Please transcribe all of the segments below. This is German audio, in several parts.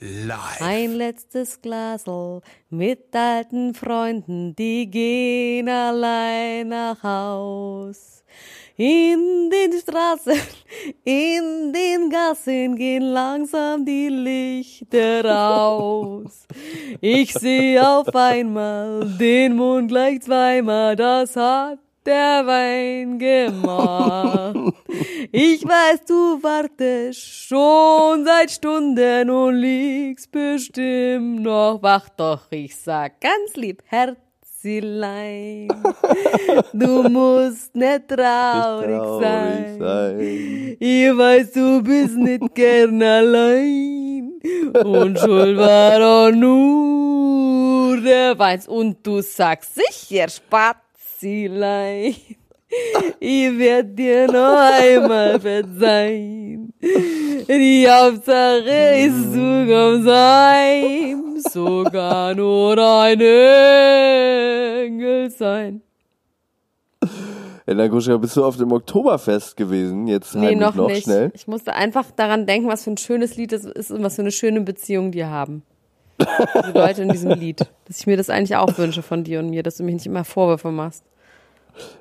live. Ein letztes Glasl mit alten Freunden, die gehen allein nach Haus. In den Straßen, in den Gassen gehen langsam die Lichter aus. Ich sehe auf einmal den Mond gleich zweimal, das hat der Wein gemacht. Ich weiß, du wartest schon seit Stunden und liegst bestimmt noch wach. Doch ich sag ganz lieb, Herzlein, du musst nicht traurig, traurig sein. sein. Ich weiß, du bist nicht gern allein. Und schuld war doch nur der Wein. Und du sagst sicher, Spazilein. Ich werd dir noch einmal verzeihen. Die Hauptsache ist, du kommst heim. Sogar nur ein Engel sein. Elena Gruschka, bist du auf dem Oktoberfest gewesen? Jetzt nee, noch, noch nicht. Schnell. Ich musste einfach daran denken, was für ein schönes Lied es ist und was für eine schöne Beziehung die haben. Die Leute in diesem Lied. Dass ich mir das eigentlich auch wünsche von dir und mir, dass du mich nicht immer Vorwürfe machst.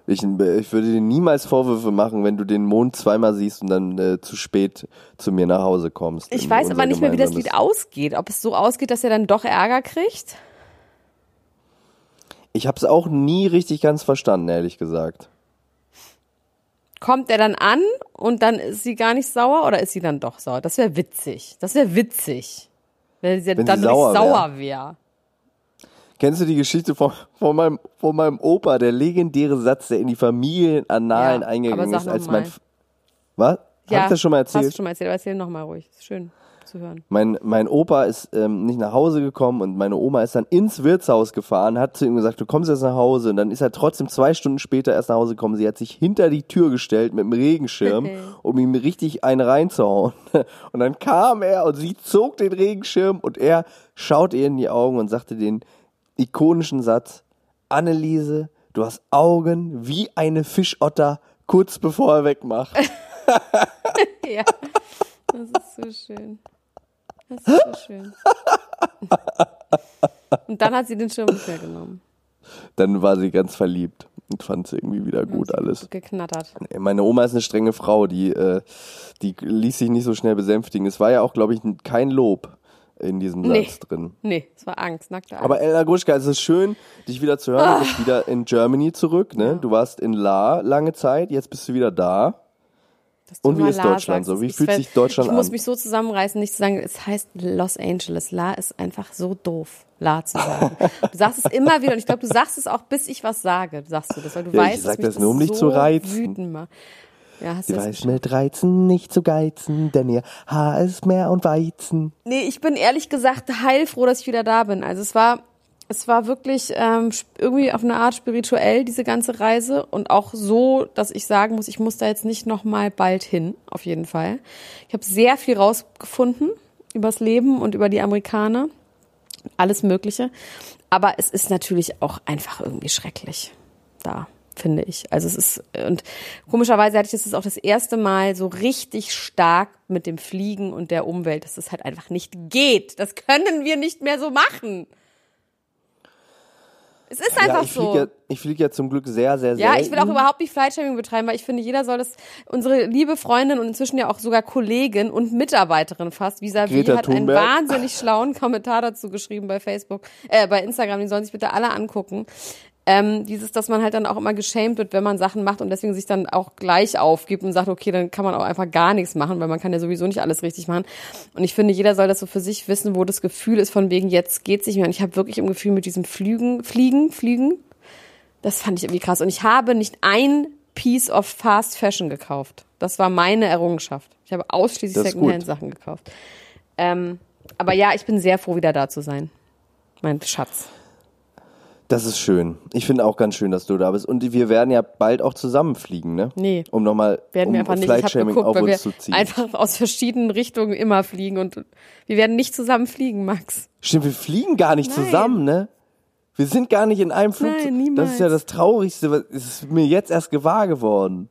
Ich, ich würde dir niemals Vorwürfe machen, wenn du den Mond zweimal siehst und dann äh, zu spät zu mir nach Hause kommst. Ich weiß aber nicht mehr, wie das Lied ausgeht. Ob es so ausgeht, dass er dann doch Ärger kriegt? Ich habe es auch nie richtig ganz verstanden, ehrlich gesagt. Kommt er dann an und dann ist sie gar nicht sauer oder ist sie dann doch sauer? Das wäre witzig. Das wäre witzig. Wenn sie wenn dann sie sauer wäre. Wär. Kennst du die Geschichte von, von, meinem, von meinem Opa, der legendäre Satz, der in die Familienannalen ja, eingegangen ist, als mein. Was? Ja, Hab ich das schon mal erzählt? Hast du schon mal erzählt, aber erzähl nochmal ruhig. Ist schön zu hören. Mein, mein Opa ist ähm, nicht nach Hause gekommen und meine Oma ist dann ins Wirtshaus gefahren, hat zu ihm gesagt, du kommst jetzt nach Hause. Und dann ist er trotzdem zwei Stunden später erst nach Hause gekommen. Sie hat sich hinter die Tür gestellt mit dem Regenschirm, um ihm richtig einen reinzuhauen. Und dann kam er und sie zog den Regenschirm und er schaut ihr in die Augen und sagte den ikonischen Satz, Anneliese, du hast Augen wie eine Fischotter, kurz bevor er wegmacht. ja, das ist so schön. Das ist so schön. Und dann hat sie den Schirm nicht mehr genommen. Dann war sie ganz verliebt und fand es irgendwie wieder gut alles. Geknattert. Meine Oma ist eine strenge Frau, die, äh, die ließ sich nicht so schnell besänftigen. Es war ja auch, glaube ich, kein Lob in diesem nee. Satz drin. Nee, es war Angst, nackte Angst. Aber Elena Gruschka, es ist schön, dich wieder zu hören. Du bist wieder in Germany zurück, ne? Ja. Du warst in La lange Zeit, jetzt bist du wieder da. Und wie ist La Deutschland sagst. so? Wie ich fühlt sich Deutschland an? Ich muss mich so zusammenreißen, nicht zu sagen, es heißt Los Angeles. La ist einfach so doof, La zu sagen. Du sagst es immer wieder und ich glaube, du sagst es auch, bis ich was sage, sagst du das, weil du ja, weißt, ich sag dass das nur, um dich so zu reizen. Ja, hast Sie weiß mit Reizen nicht zu geizen, denn ihr Haar ist mehr und Weizen. Nee, ich bin ehrlich gesagt heilfroh, dass ich wieder da bin. Also es war, es war wirklich ähm, irgendwie auf eine Art spirituell, diese ganze Reise. Und auch so, dass ich sagen muss, ich muss da jetzt nicht noch mal bald hin, auf jeden Fall. Ich habe sehr viel rausgefunden übers Leben und über die Amerikaner. Alles Mögliche. Aber es ist natürlich auch einfach irgendwie schrecklich da finde ich. Also es ist, und komischerweise hatte ich das auch das erste Mal so richtig stark mit dem Fliegen und der Umwelt, dass es halt einfach nicht geht. Das können wir nicht mehr so machen. Es ist Ja, einfach ich so. fliege ja, ich flieg ja zum Glück sehr, sehr Ja, selten. ich will auch überhaupt nicht Flightshaming betreiben, weil ich finde, jeder soll das, unsere liebe Freundin und inzwischen ja auch sogar Kollegin und Mitarbeiterin fast, vis-à-vis, hat einen Thunberg. wahnsinnig schlauen Kommentar dazu geschrieben bei Facebook, äh, bei Instagram, die sollen sich bitte alle angucken. Ähm, dieses, dass man halt dann auch immer geschämt wird, wenn man Sachen macht und deswegen sich dann auch gleich aufgibt und sagt, okay, dann kann man auch einfach gar nichts machen, weil man kann ja sowieso nicht alles richtig machen. Und ich finde, jeder soll das so für sich wissen, wo das Gefühl ist, von wegen, jetzt geht's nicht mehr. Und ich habe wirklich im Gefühl mit diesem Flügen, Fliegen, Fliegen, das fand ich irgendwie krass. Und ich habe nicht ein Piece of Fast Fashion gekauft. Das war meine Errungenschaft. Ich habe ausschließlich Secondhand-Sachen gekauft. Ähm, aber ja, ich bin sehr froh, wieder da zu sein. Mein Schatz. Das ist schön. Ich finde auch ganz schön, dass du da bist. Und wir werden ja bald auch zusammenfliegen, ne? Nee. Um nochmal Werden um wir einfach nicht. Ich habe Flightshaming geguckt, auf weil uns wir zu ziehen. einfach aus verschiedenen Richtungen immer fliegen und wir werden nicht zusammen fliegen, Max. Stimmt, wir fliegen gar nicht Nein. zusammen, ne? Wir sind gar nicht in einem Flugzeug. Nein, niemals. Das ist ja das Traurigste. was- Es ist mir jetzt erst gewahr geworden.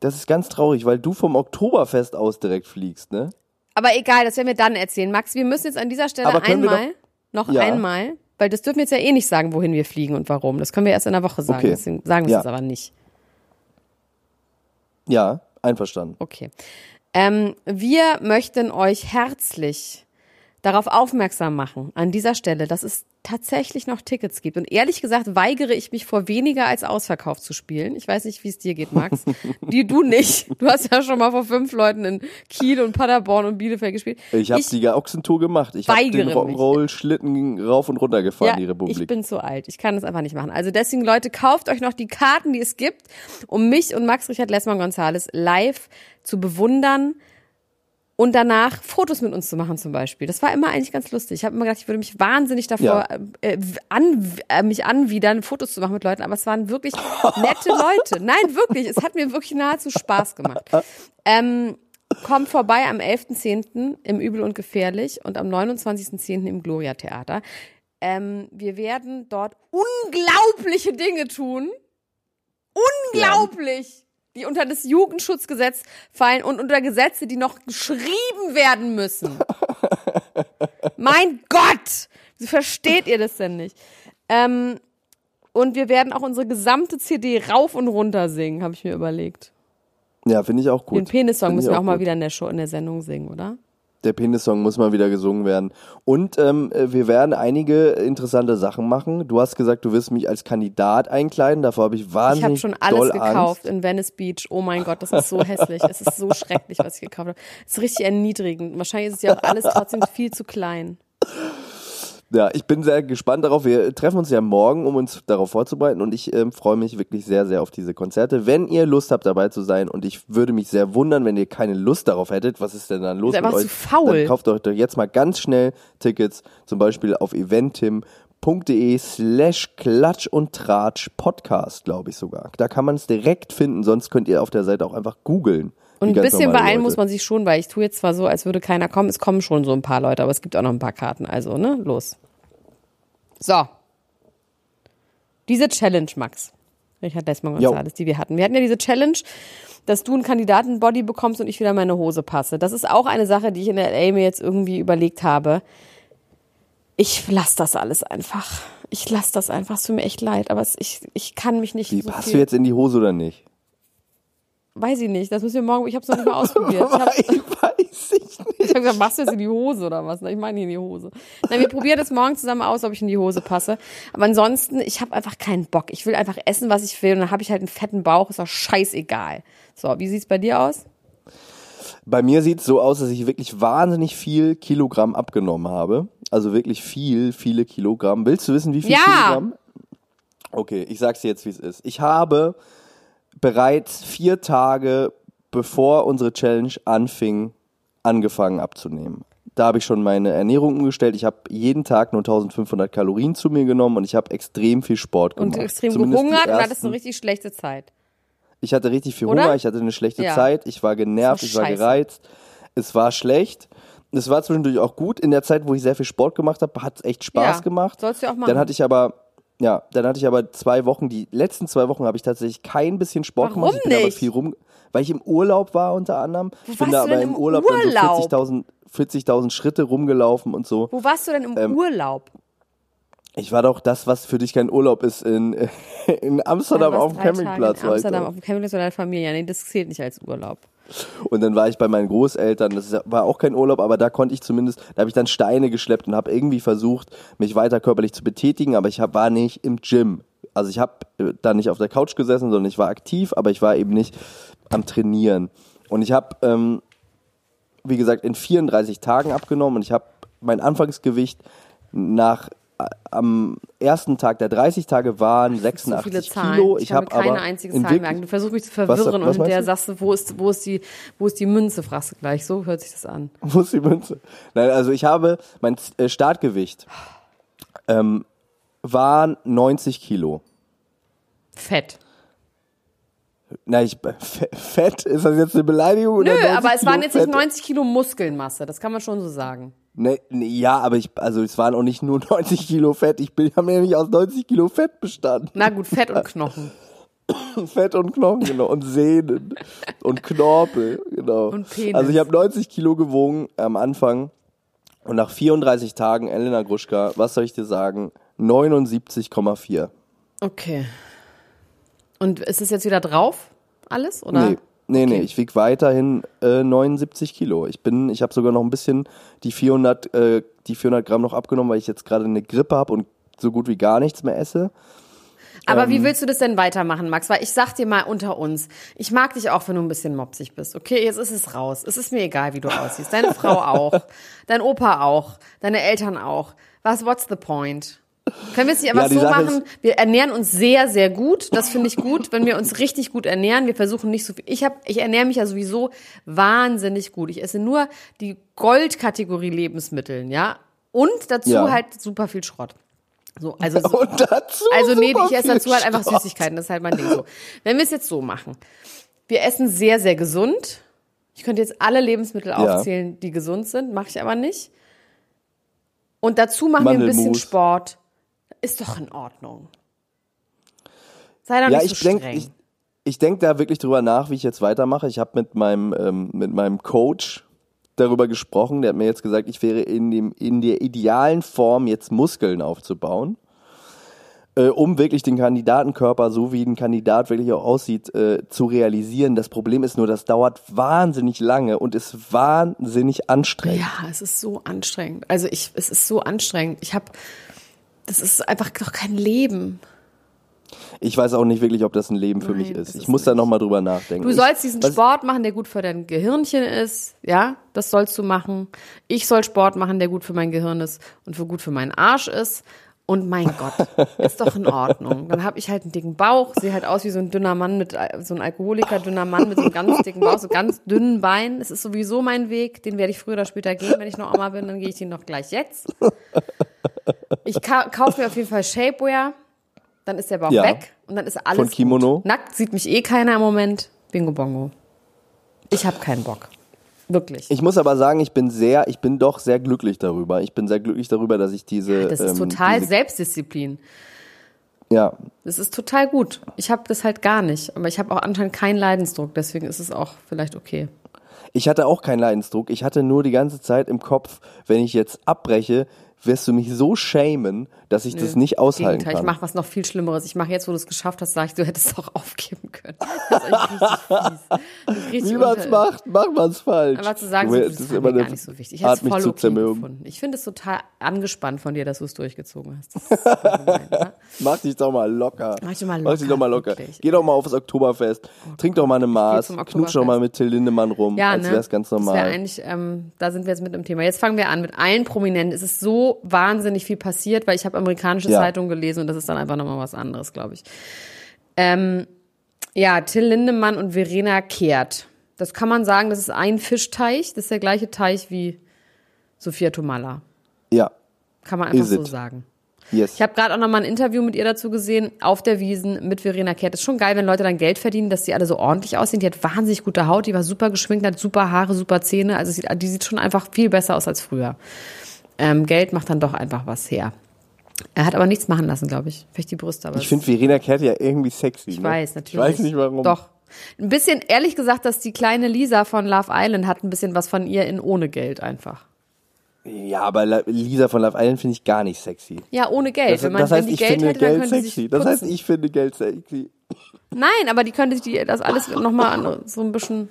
Das ist ganz traurig, weil du vom Oktoberfest aus direkt fliegst, ne? Aber egal, das werden wir dann erzählen. Max, wir müssen jetzt an dieser Stelle einmal, noch Ja. einmal, weil das dürfen wir jetzt ja eh nicht sagen, wohin wir fliegen und warum. Das können wir erst in der Woche sagen. Okay. Deswegen sagen wir es Ja. jetzt aber nicht. Ja, einverstanden. Okay. Ähm, wir möchten euch herzlich darauf aufmerksam machen, an dieser Stelle, dass es tatsächlich noch Tickets gibt. Und ehrlich gesagt weigere ich mich vor weniger als Ausverkauf zu spielen. Ich weiß nicht, wie es dir geht, Max. Die, du nicht. Du hast ja schon mal vor fünf Leuten in Kiel und Paderborn und Bielefeld gespielt. Ich habe die Ochsentour gemacht. Ich habe den mich. Rock'n'Roll-Schlitten rauf und runter gefahren, ja, die ich Republik. bin zu alt. Ich kann das einfach nicht machen. Also deswegen, Leute, kauft euch noch die Karten, die es gibt, um mich und Max Richard Lessmann Gonzales live zu bewundern und danach Fotos mit uns zu machen zum Beispiel. Das war immer eigentlich ganz lustig. Ich habe immer gedacht, ich würde mich wahnsinnig davor äh, an, äh, mich anwidern, Fotos zu machen mit Leuten, aber es waren wirklich nette Leute. Nein, wirklich. Es hat mir wirklich nahezu Spaß gemacht. Ähm, kommt vorbei am 11.10. im Übel und Gefährlich und am 29.10. im Gloria Theater. Ähm, wir werden dort unglaubliche Dinge tun. Unglaublich! Die unter das Jugendschutzgesetz fallen und unter Gesetze, die noch geschrieben werden müssen. mein Gott! Wie versteht ihr das denn nicht? Ähm, und wir werden auch unsere gesamte CD rauf und runter singen, habe ich mir überlegt. Ja, finde ich auch gut. Den Penissong müssen wir auch mal gut. wieder in der Show, in der Sendung singen, oder? Der Penissong muss mal wieder gesungen werden. Und ähm, äh, wir werden einige interessante Sachen machen. Du hast gesagt, du wirst mich als Kandidat einkleiden. Davor habe ich Ich wahnsinnig habe schon alles gekauft Angst. in Venice Beach. Oh mein Gott, das ist so hässlich. Es ist so schrecklich, was ich gekauft habe. Es ist richtig erniedrigend. Wahrscheinlich ist es ja auch alles trotzdem viel zu klein. Ja, ich bin sehr gespannt darauf. Wir treffen uns ja morgen, um uns darauf vorzubereiten. Und ich ähm, freue mich wirklich sehr, sehr auf diese Konzerte. Wenn ihr Lust habt, dabei zu sein, und ich würde mich sehr wundern, wenn ihr keine Lust darauf hättet, was ist denn dann los Ist mit euch? zu faul. Dann kauft euch doch jetzt mal ganz schnell Tickets, zum Beispiel auf eventim.de slash Klatsch und Tratsch Podcast, glaube ich sogar. Da kann man es direkt finden, sonst könnt ihr auf der Seite auch einfach googeln. Und ein bisschen beeilen muss man sich schon, weil ich tue jetzt zwar so, als würde keiner kommen. Es kommen schon so ein paar Leute, aber es gibt auch noch ein paar Karten. Also, ne? Los. So. Diese Challenge, Max. Richard Lessmann Jo. González, die wir hatten. Wir hatten ja diese Challenge, dass du einen Kandidatenbody bekommst und ich wieder meine Hose passe. Das ist auch eine Sache, die ich in der LA mir jetzt irgendwie überlegt habe. Ich lass das alles einfach. Ich lass das einfach. Es tut mir echt leid, aber ich, ich kann mich nicht Wie, so passt du jetzt in die Hose oder nicht? Weiß ich nicht. Das müssen wir morgen. Ich habe es noch nicht mal ausprobiert. Ich hab, ich weiß ich nicht. ich habe gesagt, machst du jetzt in die Hose oder was? Ich meine in die Hose. Nein, wir probieren das morgen zusammen aus, ob ich in die Hose passe. Aber ansonsten, ich habe einfach keinen Bock. Ich will einfach essen, was ich will. Und dann habe ich halt einen fetten Bauch. Ist doch scheißegal. So, wie sieht's bei dir aus? Bei mir sieht es so aus, dass ich wirklich wahnsinnig viel Kilogramm abgenommen habe. Also wirklich viel, viele Kilogramm. Willst du wissen, wie viel Ja. Kilogramm? Okay, ich sag's dir jetzt, wie es ist. Ich habe bereits vier Tage, bevor unsere Challenge anfing, angefangen abzunehmen. Da habe ich schon meine Ernährung umgestellt. Ich habe jeden Tag nur 1500 Kalorien zu mir genommen und ich habe extrem viel Sport gemacht. Und extrem Zumindest gehungert und hattest eine richtig schlechte Zeit. ich hatte richtig viel Oder? Hunger, ich hatte eine schlechte Ja. Zeit, ich war genervt, ich war gereizt, es war schlecht. Es war zwischendurch auch gut. In der Zeit, wo ich sehr viel Sport gemacht habe, hat es echt Spaß Ja, gemacht. sollst du auch machen. Dann hatte ich aber, ja, dann hatte ich aber zwei Wochen, die letzten zwei Wochen habe ich tatsächlich kein bisschen Sport Warum gemacht. Ich bin aber nicht? viel rum, weil ich im Urlaub war unter anderem. ich bin da aber im Urlaub, Urlaub? dann so 40.000 40.000 Schritte rumgelaufen und so. Wo warst du denn im Ähm, Urlaub? Ich war doch das, was für dich kein Urlaub ist, in, in Amsterdam auf dem Tage Campingplatz. In Amsterdam auf dem Campingplatz mit deiner Familie. Nee, das zählt nicht als Urlaub. Und dann war ich bei meinen Großeltern, das war auch kein Urlaub, aber da konnte ich zumindest, da habe ich dann Steine geschleppt und habe irgendwie versucht, mich weiter körperlich zu betätigen, aber ich hab, war nicht im Gym. Also ich habe da nicht auf der Couch gesessen, sondern ich war aktiv, aber ich war eben nicht am Trainieren. Und ich habe, ähm, wie gesagt, in 34 Tagen abgenommen und ich habe mein Anfangsgewicht nach äh, am ersten Tag der 30 Tage waren So 86 viele Zahlen. Kilo. Ich, Ich habe keine aber einzige in Zahl merken. Du versuchst mich zu Was- verwirren was und hinterher meinst sagst du, wo ist, wo ist die, wo ist die Münze, fragst du gleich. So hört sich das an. Wo ist die Münze? Nein, also ich habe, mein äh, Startgewicht ähm, waren 90 Kilo. Fett. Na, ich, Fe- Fett, ist das jetzt eine Beleidigung? Nö, oder 90 aber es waren jetzt nicht Fett? 90 Kilo Muskelmasse. Das kann man schon so sagen. Nee, nee, ja, aber ich, also es waren auch nicht nur 90 Kilo Fett. Ich bin, habe nämlich aus 90 Kilo Fett bestanden. Na gut, Fett und Knochen. Fett und Knochen, genau. Und Sehnen. und Knorpel, genau. Und Penis. Also ich habe 90 Kilo gewogen am Anfang. Und nach 34 Tagen, Elena Gruschka, was soll ich dir sagen? 79,4. Okay. Und ist es jetzt wieder drauf? Alles? Oder? Nee, nee, nee, Okay. ich wiege weiterhin äh, 79 Kilo. Ich bin, ich habe sogar noch ein bisschen die 400, äh, die 400 Gramm noch abgenommen, weil ich jetzt gerade eine Grippe habe und so gut wie gar nichts mehr esse. Aber Ähm. wie willst du das denn weitermachen, Max? Weil ich sag dir mal unter uns, ich mag dich auch, wenn du ein bisschen mopsig bist. Okay, jetzt ist es raus. Es ist mir egal, wie du aussiehst. Deine Frau auch. Dein Opa auch. Deine Eltern auch. Was, what's the point? Können wir es nicht einfach Ja, so Sache machen? Wir ernähren uns sehr, sehr gut. Das finde ich gut, wenn wir uns richtig gut ernähren. Wir versuchen nicht so viel. Ich hab, ich ernähre mich ja sowieso wahnsinnig gut. Ich esse nur die Goldkategorie Lebensmitteln, ja. Und dazu Ja. halt super viel Schrott. So, also so, Und dazu also nee, ich esse dazu halt einfach Schrott. Süßigkeiten, das ist halt mein Ding so. Wenn wir es jetzt so machen, wir essen sehr, sehr gesund. Ich könnte jetzt alle Lebensmittel Ja. aufzählen, die gesund sind, mache ich aber nicht. Und dazu machen wir ein bisschen. Sport. Ist doch in Ordnung. Sei doch Ja, nicht ich so denke, streng. ich, ich denk da wirklich drüber nach, wie ich jetzt weitermache. Ich habe mit meinem ähm, mit meinem Coach darüber gesprochen. Der hat mir jetzt gesagt, ich wäre in dem in der idealen Form jetzt Muskeln aufzubauen, äh, um wirklich den Kandidatenkörper, so wie ein Kandidat wirklich auch aussieht, äh, zu realisieren. Das Problem ist nur, das dauert wahnsinnig lange und ist wahnsinnig anstrengend. ja, es ist so anstrengend. Also ich, es ist so anstrengend. Ich habe, das ist einfach doch kein Leben. Ich weiß auch nicht wirklich, ob das ein Leben für Nein, mich ist ist. Ich es muss da nicht. noch mal drüber nachdenken. Du Ich- sollst diesen was- Sport machen, der gut für dein Gehirnchen ist. Ja, das sollst du machen. Ich soll Sport machen, der gut für mein Gehirn ist und für gut für meinen Arsch ist. Und mein Gott, ist doch in Ordnung. Dann habe ich halt einen dicken Bauch, sehe halt aus wie so ein dünner Mann mit so ein Alkoholiker, dünner Mann mit so einem ganz dicken Bauch, so ganz dünnen Beinen. Es ist sowieso mein Weg, den werde ich früher oder später gehen, wenn ich noch Oma bin, dann gehe ich den noch gleich jetzt. Ich ka kaufe mir auf jeden Fall Shapewear, dann ist der Bauch Ja. weg und dann ist alles Von Kimono? Gut. Nackt sieht mich eh keiner im Moment. Bingo Bongo. Ich habe keinen Bock. Wirklich. Ich muss aber sagen, ich bin sehr, ich bin doch sehr glücklich darüber. Ich bin sehr glücklich darüber, dass ich diese. das ist ähm, total Selbstdisziplin. ja, Das ist total gut. Ich habe das halt gar nicht. Aber ich habe auch anscheinend keinen Leidensdruck. Deswegen ist es auch vielleicht okay. ich hatte auch keinen Leidensdruck. Ich hatte nur die ganze Zeit im Kopf, wenn ich jetzt abbreche, wirst du mich so shamen, dass ich das nicht aushalten Gegenteil, ich kann. mache was noch viel Schlimmeres. Ich mache jetzt, wo du es geschafft hast, sage ich, du hättest auch aufgeben können. Das ist richtig fies. Das Wie man es macht, macht man es falsch. Aber zu sagen, Du, so, das das ist immer gar nicht so wichtig. Ich hätte es voll okay gefunden. Ich finde es total angespannt von dir, dass du es durchgezogen hast. Das gemein, ne? Mach dich doch mal locker. Mach dich doch mal Mach dich locker, doch mal locker. wirklich. Geh doch mal aufs Oktoberfest. Trink doch mal eine Maß. Knutsch doch mal mit Till Lindemann rum. Ja, als ne? wär's ganz Das wäre normal. eigentlich, ähm, da sind wir jetzt mit im Thema. Jetzt fangen wir an mit allen Prominenten. Es ist so wahnsinnig viel passiert, weil ich habe amerikanische Ja. Zeitungen gelesen und das ist dann einfach nochmal was anderes, glaube ich. Ähm, ja, Till Lindemann und Verena Kehrt. Das kann man sagen, das ist ein Fischteich. Das ist der gleiche Teich wie Sophia Tomalla. ja, Kann man einfach so sagen. yes. Ich habe gerade auch noch mal ein Interview mit ihr dazu gesehen, auf der Wiesen mit Verena Kehrt. Ist schon geil, wenn Leute dann Geld verdienen, dass die alle so ordentlich aussehen. Die hat wahnsinnig gute Haut, die war super geschminkt, hat super Haare, super Zähne. Also die sieht schon einfach viel besser aus als früher. Ähm, Geld macht dann doch einfach was her. Er hat aber nichts machen lassen, glaube ich. Vielleicht die Brüste, aber ich finde Verena Kehrt ja irgendwie sexy. ich ne? weiß natürlich. Ich weiß nicht warum. Doch. Ein bisschen, ehrlich gesagt, dass die kleine Lisa von Love Island hat ein bisschen was von ihr in ohne Geld einfach. Ja, aber Lisa von Love Island finde ich gar nicht sexy. Ja, ohne Geld. Das, wenn man das wenn heißt, die ich Geld finde hätte, dann Geld sexy. sich Das heißt, ich finde Geld sexy. Nein, aber die könnte sich die, das alles nochmal so ein bisschen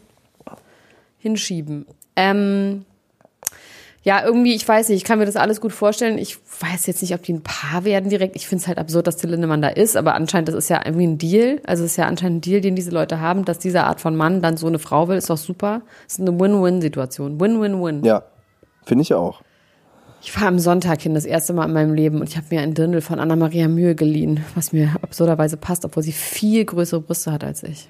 hinschieben. Ähm, ja, irgendwie, ich weiß nicht, ich kann mir das alles gut vorstellen. Ich weiß jetzt nicht, ob die ein Paar werden direkt. Ich finde es halt absurd, dass Till Lindemann da ist, aber anscheinend, das ist ja irgendwie ein Deal. Also es ist ja anscheinend ein Deal, den diese Leute haben, dass diese Art von Mann dann so eine Frau will, ist doch super. Das ist eine Win-Win-Situation. Win-Win-Win. Ja, finde ich auch. Ich war am Sonntag hin, das erste Mal in meinem Leben, und ich habe mir ein Dirndl von Anna-Maria Mühe geliehen, was mir absurderweise passt, obwohl sie viel größere Brüste hat als ich.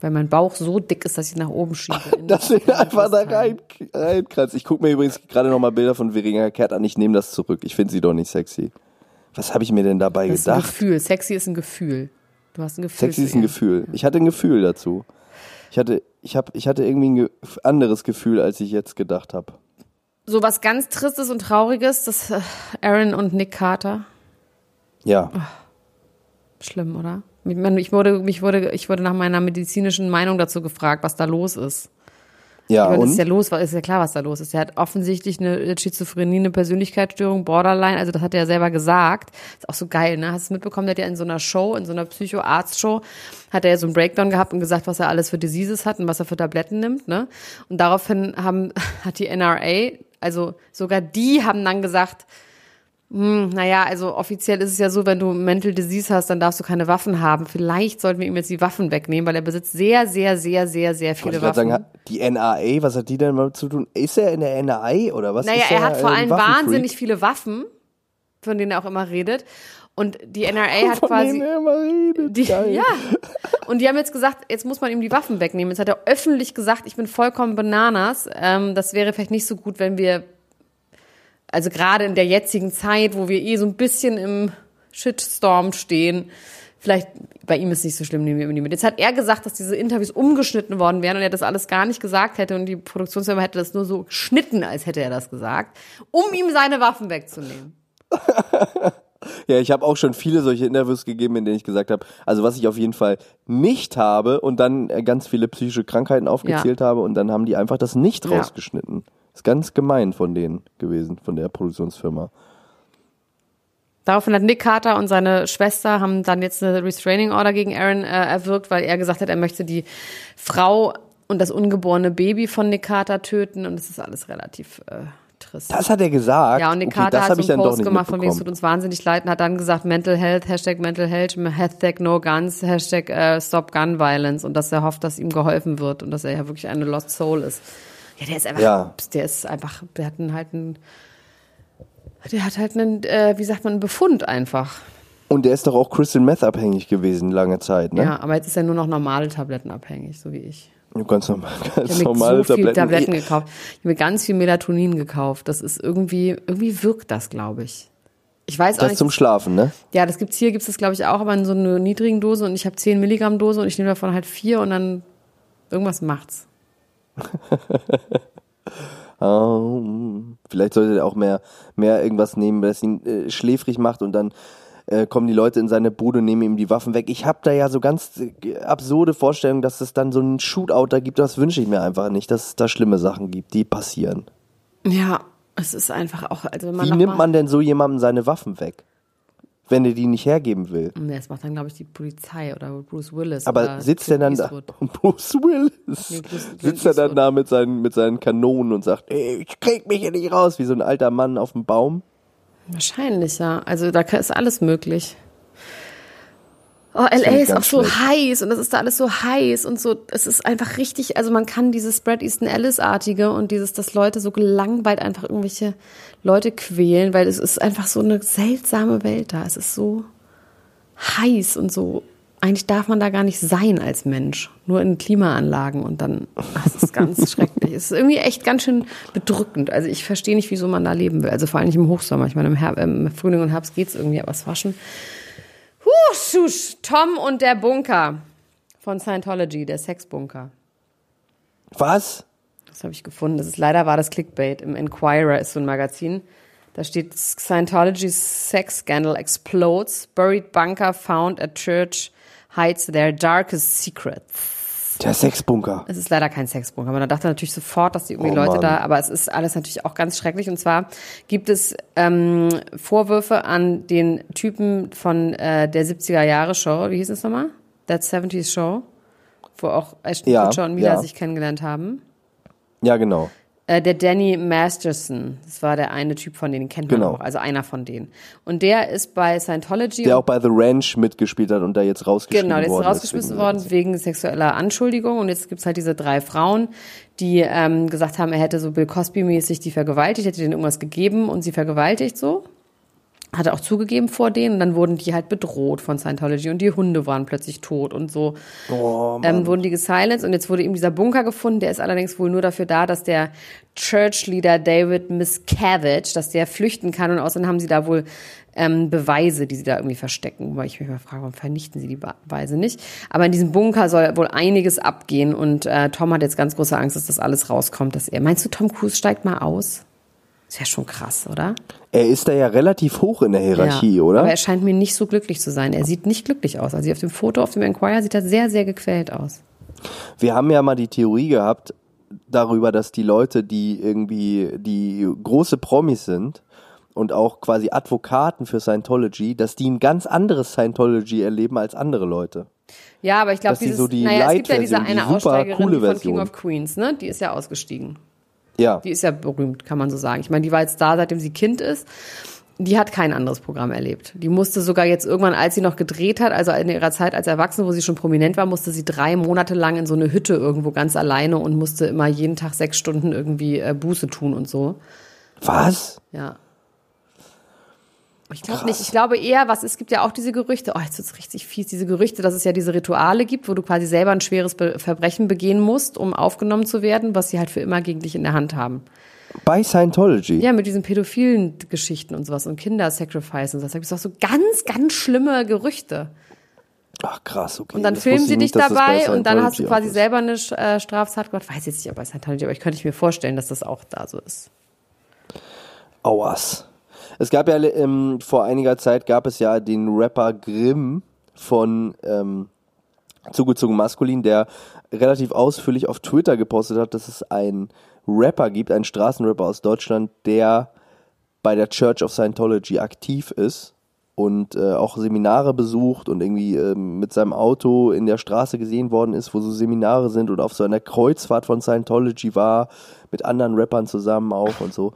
Weil mein Bauch so dick ist, dass ich nach oben schiebe. Dass ihn einfach da rein, reinkratzt. Ich gucke mir übrigens gerade nochmal Bilder von Verena Kehrt an. Ich nehme das zurück. Ich finde sie doch nicht sexy. Was habe ich mir denn dabei Das ist ein gedacht? Gefühl. Sexy ist ein Gefühl. Du hast ein Gefühl. Sexy ist ein. Gefühl. Ich hatte ein Gefühl dazu. Ich hatte, ich hab, ich hatte irgendwie ein ge anderes Gefühl, als ich jetzt gedacht habe. So was ganz Tristes und Trauriges, das äh, Aaron und Nick Carter. Ja. Schlimm, oder? Ich meine, wurde, mich wurde, ich wurde nach meiner medizinischen Meinung dazu gefragt, was da los ist. Ja, das und? ist ja los, ist ja klar, was da los ist. Er hat offensichtlich eine Schizophrenie, eine Persönlichkeitsstörung, Borderline, also das hat er ja selber gesagt. Ist auch so geil, ne? Hast du es mitbekommen, der hat ja in so einer Show, in so einer Psychoarzt-Show, hat er ja so einen Breakdown gehabt und gesagt, was er alles für Diseases hat und was er für Tabletten nimmt, ne? Und daraufhin haben, hat die NRA, also sogar die haben dann gesagt, hm, naja, also offiziell ist es ja so, wenn du Mental Disease hast, dann darfst du keine Waffen haben. Vielleicht sollten wir ihm jetzt die Waffen wegnehmen, weil er besitzt sehr, sehr, sehr, sehr, sehr viele ich Waffen. sagen, die NAA, was hat die denn mal zu tun? Ist er in der NAA oder was? Naja, ist er hat vor allem wahnsinnig viele Waffen, von denen er auch immer redet. Und die NRA hat Von quasi. denen er immer redet. Die, Geil. ja. Und die haben jetzt gesagt, jetzt muss man ihm die Waffen wegnehmen. Jetzt hat er öffentlich gesagt, ich bin vollkommen Bananas. Ähm, das wäre vielleicht nicht so gut, wenn wir, also gerade in der jetzigen Zeit, wo wir eh so ein bisschen im Shitstorm stehen, vielleicht bei ihm ist es nicht so schlimm, nehmen wir die mit. Jetzt hat er gesagt, dass diese Interviews umgeschnitten worden wären und er das alles gar nicht gesagt hätte und die Produktionsfirma hätte das nur so geschnitten, als hätte er das gesagt, um ihm seine Waffen wegzunehmen. Ja, ich habe auch schon viele solche Interviews gegeben, in denen ich gesagt habe, also was ich auf jeden Fall nicht habe und dann äh, ganz viele psychische Krankheiten aufgezählt habe und dann haben die einfach das nicht Ja. rausgeschnitten. Ist ganz gemein von denen gewesen, von der Produktionsfirma. Daraufhin hat Nick Carter und seine Schwester haben dann jetzt eine Restraining Order gegen Aaron äh, erwirkt, weil er gesagt hat, er möchte die Frau und das ungeborene Baby von Nick Carter töten und es ist alles relativ äh, trist. Das hat er gesagt. ja, und Nick okay, Carter hat so einen Post gemacht, von wegen es tut uns wahnsinnig leid und hat dann gesagt, Mental Health, Hashtag Mental Health, Hashtag No Guns, Hashtag äh, Stop Gun Violence und dass er hofft, dass ihm geholfen wird und dass er ja wirklich eine Lost Soul ist. Ja, der ist einfach, Ja. der ist einfach, der hat einen, halt einen, der hat halt einen, äh, wie sagt man, einen Befund einfach. Und der ist doch auch Crystal Meth abhängig gewesen lange Zeit, ne? Ja, aber jetzt ist er nur noch normale Tabletten abhängig, so wie ich. Du kannst normal, ganz Ich habe mir normale so viel Tabletten. Tabletten gekauft. Ich habe mir ganz viel Melatonin gekauft. Das ist irgendwie, irgendwie wirkt das, glaube ich. Ich weiß auch Das nicht. zum Schlafen, ne? ja, das gibt's hier, gibt's das, glaube ich, auch, aber in so einer niedrigen Dose und ich habe 10 Milligramm Dose und ich nehme davon halt vier und dann irgendwas macht's. Ähm, vielleicht sollte er auch mehr, mehr irgendwas nehmen, das ihn äh, schläfrig macht und dann äh, kommen die Leute in seine Bude, nehmen ihm die Waffen weg. Ich habe da ja so ganz äh, absurde Vorstellungen, dass es dann so einen Shootout da gibt. Das wünsche ich mir einfach nicht, dass es da schlimme Sachen gibt, die passieren. Ja, es ist einfach auch, also Wie nimmt man denn so jemandem seine Waffen weg, wenn er die nicht hergeben will? Nee, Das macht dann, glaube ich, die Polizei oder Bruce Willis. Aber oder sitzt er Clint dann da? Eastwood. Und Bruce Willis Nee, Bruce- sitzt er dann da mit seinen, mit seinen Kanonen und sagt, ey, ich krieg mich hier nicht raus, wie so ein alter Mann auf dem Baum. Wahrscheinlich, ja. Also da ist alles möglich. Oh, LA ist auch so schlecht. heiß und es ist da alles so heiß und so, es ist einfach richtig, also man kann dieses Brad Easton Ellis-artige und dieses, dass Leute so gelangweilt einfach irgendwelche Leute quälen, weil es ist einfach so eine seltsame Welt da. Es ist so heiß und so, eigentlich darf man da gar nicht sein als Mensch. Nur in Klimaanlagen und dann, das ist ganz schrecklich. Es ist irgendwie echt ganz schön bedrückend. Also ich verstehe nicht, wieso man da leben will. Also vor allem nicht im Hochsommer. Ich meine, im, Her im Frühling und Herbst geht's irgendwie, aber es waschen. Huh, schusch, Tom und der Bunker von Scientology, der Sexbunker. Was? Das habe ich gefunden. Das ist leider war das Clickbait. Im Enquirer ist so ein Magazin. Da steht Scientology's sex scandal explodes. Buried bunker found at church hides their darkest secrets. Der Sexbunker. Es ist leider kein Sexbunker. Man dachte natürlich sofort, dass die irgendwie Oh Leute Mann. da, aber es ist alles natürlich auch ganz schrecklich. Und zwar gibt es ähm, Vorwürfe an den Typen von äh, der 70er Jahre Show. Wie hieß es nochmal? That 70s Show. Wo auch Ashton Ja, Kutcher und Mila ja. sich kennengelernt haben. Ja, genau. Äh, der Danny Masterson, das war der eine Typ von denen, den kennt man Genau. auch, also einer von denen. Und der ist bei Scientology. Der auch bei The Ranch mitgespielt hat und da jetzt rausgeschmissen Genau, der ist worden rausgeschmissen worden wegen sexueller Anschuldigung. Und jetzt gibt's halt diese drei Frauen, die ähm, gesagt haben, er hätte so Bill Cosby-mäßig die vergewaltigt, hätte denen irgendwas gegeben und sie vergewaltigt so. Hat er auch zugegeben vor denen. Und dann wurden die halt bedroht von Scientology und die Hunde waren plötzlich tot und so. Oh, ähm, wurden die gesilenced und jetzt wurde eben dieser Bunker gefunden, der ist allerdings wohl nur dafür da, dass der Church Leader David Miscavige, dass der flüchten kann und außerdem haben sie da wohl ähm, Beweise, die sie da irgendwie verstecken, weil ich mich mal frage, warum vernichten sie die Beweise nicht? Aber in diesem Bunker soll wohl einiges abgehen und äh, Tom hat jetzt ganz große Angst, dass das alles rauskommt, dass er, meinst du, Tom Cruise steigt mal aus? Ist ja schon krass, oder? Er ist da ja relativ hoch in der Hierarchie, ja. oder? Aber er scheint mir nicht so glücklich zu sein. Er sieht nicht glücklich aus. Also auf dem Foto auf dem Enquirer sieht er sehr, sehr gequält aus. Wir haben ja mal die Theorie gehabt darüber, dass die Leute, die irgendwie die große Promis sind und auch quasi Advokaten für Scientology, dass die ein ganz anderes Scientology erleben als andere Leute. Ja, aber ich glaube, die so die naja, es gibt ja diese die eine super Aussteigerin coole die von Version. King of Queens, ne? Die ist ja ausgestiegen. Ja, Die ist ja berühmt, kann man so sagen. Ich meine, die war jetzt da, seitdem sie Kind ist. Die hat kein anderes Programm erlebt. Die musste sogar jetzt irgendwann, als sie noch gedreht hat, also in ihrer Zeit als Erwachsene, wo sie schon prominent war, musste sie drei Monate lang in so eine Hütte irgendwo ganz alleine und musste immer jeden Tag sechs Stunden irgendwie äh, Buße tun und so. was? Ja. Ich glaube nicht. Ich glaube eher, was es gibt ja auch diese Gerüchte. Oh, jetzt wird's richtig fies. Diese Gerüchte, dass es ja diese Rituale gibt, wo du quasi selber ein schweres Be Verbrechen begehen musst, um aufgenommen zu werden, was sie halt für immer gegen dich in der Hand haben. Bei Scientology? Ja, mit diesen pädophilen Geschichten und sowas und Kindersacrifice und so. Da gibt es auch so ganz, ganz schlimme Gerüchte. Ach krass, okay. Und dann Das filmen sie ich dich dabei und dann hast du quasi ist. selber eine äh, Straftat gemacht. Weiß jetzt nicht, ob bei Scientology, aber ich könnte mir vorstellen, dass das auch da so ist. Auas. Es gab ja ähm, vor einiger Zeit gab es ja den Rapper Grimm von ähm, zugezogen maskulin, der relativ ausführlich auf Twitter gepostet hat, dass es einen Rapper gibt, einen Straßenrapper aus Deutschland, der bei der Church of Scientology aktiv ist und äh, auch Seminare besucht und irgendwie ähm, mit seinem Auto in der Straße gesehen worden ist, wo so Seminare sind und auf so einer Kreuzfahrt von Scientology war, mit anderen Rappern zusammen auch und so.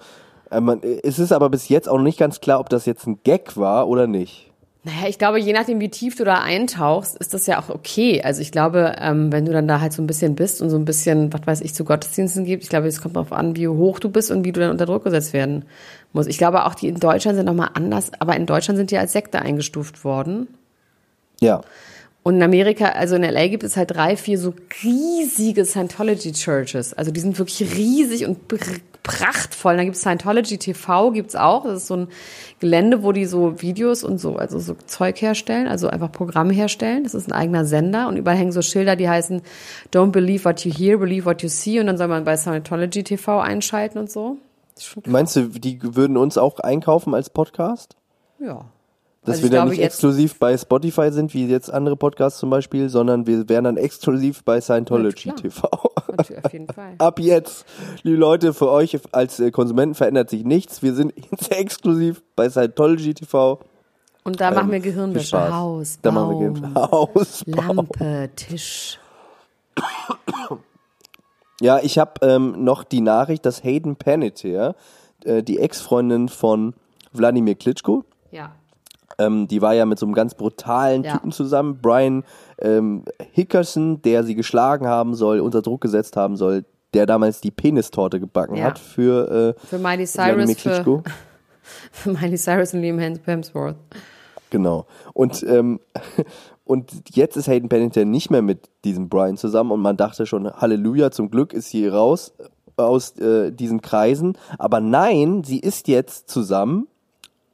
Äh, man, es ist aber bis jetzt auch noch nicht ganz klar, ob das jetzt ein Gag war oder nicht. Naja, ich glaube, je nachdem, wie tief du da eintauchst, ist das ja auch okay. Also ich glaube, ähm, wenn du dann da halt so ein bisschen bist und so ein bisschen, was weiß ich, zu Gottesdiensten gibt, ich glaube, es kommt darauf an, wie hoch du bist und wie du dann unter Druck gesetzt werden musst. Ich glaube auch, die in Deutschland sind nochmal anders, aber in Deutschland sind die als Sekte eingestuft worden. Ja. Und in Amerika, also in LA gibt es halt drei, vier so riesige Scientology Churches. Also die sind wirklich riesig und prachtvoll. Da gibt es Scientology TV, gibt's auch. Das ist so ein Gelände, wo die so Videos und so, also so Zeug herstellen, also einfach Programme herstellen. Das ist ein eigener Sender und überall hängen so Schilder, die heißen Don't believe what you hear, believe what you see. Und dann soll man bei Scientology TV einschalten und so. Meinst du, die würden uns auch einkaufen als Podcast? ja. Dass Also wir dann nicht exklusiv bei Spotify sind, wie jetzt andere Podcasts zum Beispiel, sondern wir wären dann exklusiv bei Scientology TV. Natürlich, auf jeden Fall. Ab jetzt, liebe Leute, für euch als äh, Konsumenten verändert sich nichts. Wir sind jetzt exklusiv bei Scientology TV. Und da machen wir Ähm, Gehirnwäsche. Haus, Da machen wir Baum, Ge- Hausbau. Lampe, Tisch. Ja, ich habe ähm, noch die Nachricht, dass Hayden Panettiere, äh, die Ex-Freundin von Wladimir Klitschko, Ja. Ähm, die war ja mit so einem ganz brutalen Ja. Typen zusammen, Brian ähm, Hickerson, der sie geschlagen haben soll, unter Druck gesetzt haben soll, der damals die Penistorte gebacken Ja. hat für äh, Für Miley Cyrus, für, für Miley Cyrus und Liam Hems- Hemsworth. Genau. Und, ähm, und jetzt ist Hayden Panettiere nicht mehr mit diesem Brian zusammen und man dachte schon, Halleluja, zum Glück ist sie raus aus äh, diesen Kreisen. Aber nein, sie ist jetzt zusammen,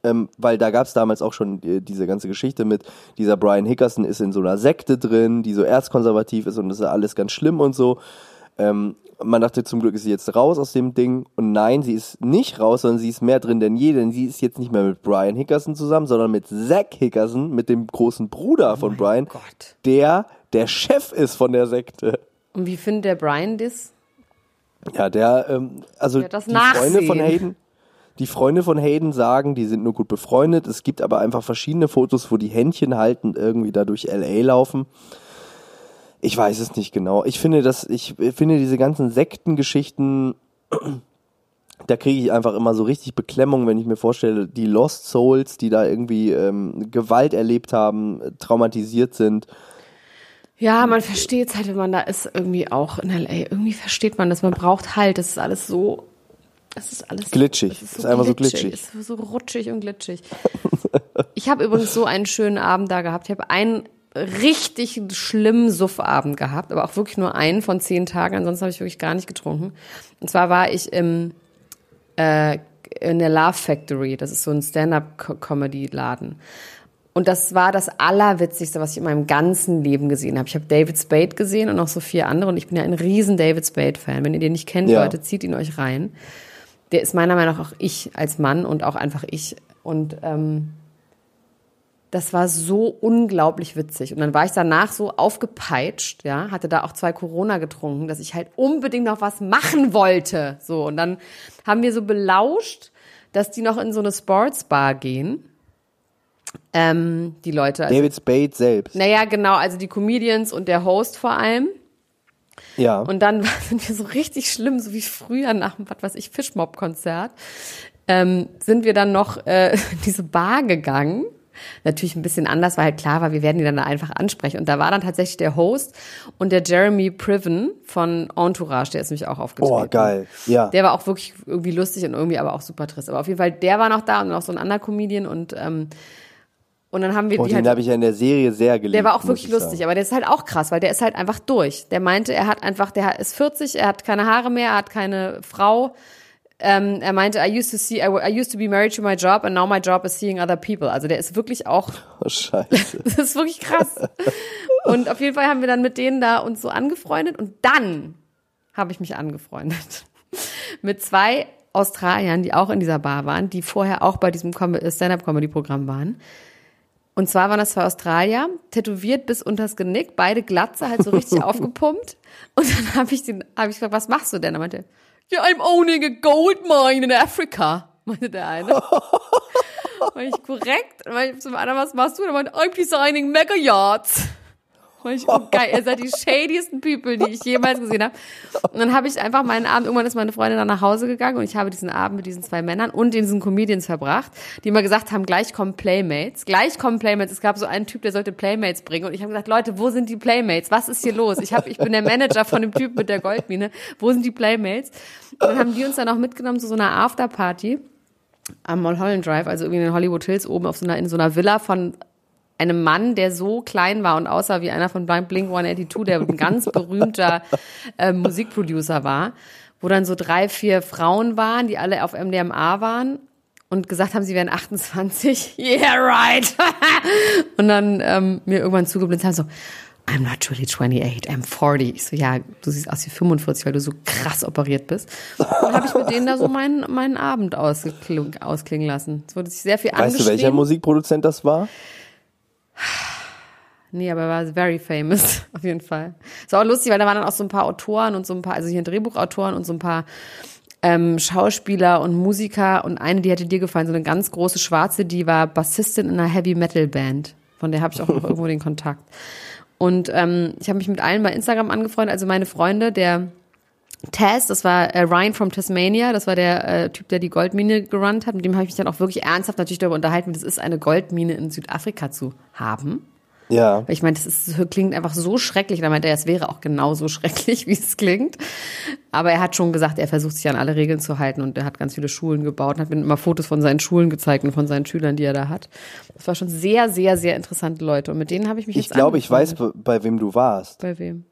ähm, weil da gab es damals auch schon äh, diese ganze Geschichte mit, dieser Brian Hickerson ist in so einer Sekte drin, die so erzkonservativ ist und das ist alles ganz schlimm und so. Ähm, man dachte, zum Glück ist sie jetzt raus aus dem Ding. Und nein, sie ist nicht raus, sondern sie ist mehr drin denn je, denn sie ist jetzt nicht mehr mit Brian Hickerson zusammen, sondern mit Zach Hickerson, mit dem großen Bruder von Brian, Gott. der der Chef ist von der Sekte. Und wie findet der Brian das? Ja, der, ähm, also Ja, das die Freunde von Nachsehen. Hayden, die Freunde von Hayden sagen, die sind nur gut befreundet. Es gibt aber einfach verschiedene Fotos, wo die Händchen haltend irgendwie da durch LA laufen. Ich weiß es nicht genau. Ich finde das, ich finde diese ganzen Sektengeschichten, da kriege ich einfach immer so richtig Beklemmung, wenn ich mir vorstelle, die Lost Souls, die da irgendwie ähm, Gewalt erlebt haben, traumatisiert sind. Ja, man versteht es halt, wenn man da ist, irgendwie auch in L.A. Irgendwie versteht man das. Man braucht halt. Das ist alles so. Das ist alles Glitschig. Das Ist einfach so glitschig. Es ist so rutschig und glitschig. ich habe übrigens so einen schönen Abend da gehabt. Ich habe einen richtig schlimmen Suffabend gehabt, aber auch wirklich nur einen von zehn Tagen. Ansonsten habe ich wirklich gar nicht getrunken. Und zwar war ich im äh, in der Love Factory. Das ist so ein Stand-up-Comedy-Laden. Und das war das Allerwitzigste, was ich in meinem ganzen Leben gesehen habe. Ich habe David Spade gesehen und noch so vier andere. Und ich bin ja ein riesen David Spade-Fan. Wenn ihr den nicht kennt, Ja. Leute, zieht ihn euch rein. Der ist meiner Meinung nach auch ich als Mann und auch einfach ich. Und ähm, das war so unglaublich witzig. Und dann war ich danach so aufgepeitscht, ja, hatte da auch zwei Corona getrunken, dass ich halt unbedingt noch was machen wollte. So, und dann haben wir so belauscht, dass die noch in so eine Sportsbar gehen. Ähm, die Leute. Also, David Spade selbst. naja, genau, also die Comedians und der Host vor allem. Ja. Und dann sind wir so richtig schlimm, so wie früher nach dem, was weiß ich, Fischmob-Konzert, ähm, sind wir dann noch äh, in diese Bar gegangen. Natürlich ein bisschen anders, weil halt klar war, wir werden die dann da einfach ansprechen. Und da war dann tatsächlich der Host und der Jeremy Priven von Entourage, der ist nämlich auch aufgetreten. Oh, geil. Ja. Der war auch wirklich irgendwie lustig und irgendwie aber auch super trist. Aber auf jeden Fall, der war noch da und noch so ein anderer Comedian und ähm, und dann haben wir Oh, die den halt habe ich ja in der Serie sehr geliebt. der war auch wirklich ich lustig, sagen. aber der ist halt auch krass, weil der ist halt einfach durch. Der meinte, er hat einfach, der ist 40, er hat keine Haare mehr, er hat keine Frau. Ähm, er meinte, I used to see, I, I used to be married to my job and now my job is seeing other people. Also der ist wirklich auch, Oh, scheiße. das ist wirklich krass. Und auf jeden Fall haben wir dann mit denen da uns so angefreundet und dann habe ich mich angefreundet mit zwei Australiern, die auch in dieser Bar waren, die vorher auch bei diesem Com- Stand-up-Comedy-Programm waren. Und zwar waren das zwei Australier, tätowiert bis unters Genick, beide Glatze, halt so richtig aufgepumpt. Und dann habe ich den, habe ich gefragt, was machst du denn? Er meinte, yeah, I'm owning a gold mine in Africa, meinte der eine. War ich korrekt? Und ich zum anderen, was machst du? Er meinte, I'm designing mega yachts. War ich, oh, geil, ihr seid die shadiesten People, die ich jemals gesehen habe. Und dann habe ich einfach meinen Abend, irgendwann ist meine Freundin dann nach Hause gegangen und ich habe diesen Abend mit diesen zwei Männern und diesen Comedians verbracht, die immer gesagt haben, gleich kommen Playmates, gleich kommen Playmates. Es gab so einen Typ, der sollte Playmates bringen und ich habe gesagt, Leute, wo sind die Playmates? Was ist hier los? Ich, hab, ich bin der Manager von dem Typen mit der Goldmine. Wo sind die Playmates? Und dann haben die uns dann auch mitgenommen zu so einer Afterparty am Mulholland Drive, also irgendwie in den Hollywood Hills oben auf so einer, in so einer Villa von einem Mann, der so klein war und aussah wie einer von Blink 182, der ein ganz berühmter äh, Musikproducer war, wo dann so drei, vier Frauen waren, die alle auf MDMA waren und gesagt haben, sie wären 28. Yeah, right. und dann ähm, mir irgendwann zugeblinzt haben, so, I'm not really 28, I'm 40. Ich so, ja, du siehst aus wie 45, weil du so krass operiert bist. Und dann habe ich mit denen da so meinen, meinen Abend ausklingen, ausklingen lassen. Es wurde sich sehr viel Weißt du, welcher. Musikproduzent das war? Nee, aber er war very famous, auf jeden Fall. Ist auch lustig, weil da waren dann auch so ein paar Autoren und so ein paar, also hier Drehbuchautoren und so ein paar ähm, Schauspieler und Musiker und eine, die hätte dir gefallen, so eine ganz große Schwarze, die war Bassistin in einer Heavy Metal Band. Von der habe ich auch noch irgendwo den Kontakt. Und ähm, ich habe mich mit allen bei Instagram angefreundet, also meine Freunde, der Taz, das war äh, Ryan from Tasmania, das war der äh, Typ, der die Goldmine gerannt hat. Mit dem habe ich mich dann auch wirklich ernsthaft natürlich darüber unterhalten, wie das ist, eine Goldmine in Südafrika zu haben. Ja. Ich meine, das ist, klingt einfach so schrecklich. Da meinte er, es wäre auch genauso schrecklich, wie es klingt. Aber er hat schon gesagt, er versucht sich an alle Regeln zu halten und er hat ganz viele Schulen gebaut und hat mir immer Fotos von seinen Schulen gezeigt und von seinen Schülern, die er da hat. Das war schon sehr, sehr, sehr interessante Leute. Und mit denen habe ich mich Ich jetzt glaube, ich weiß, bei wem du warst. Bei wem?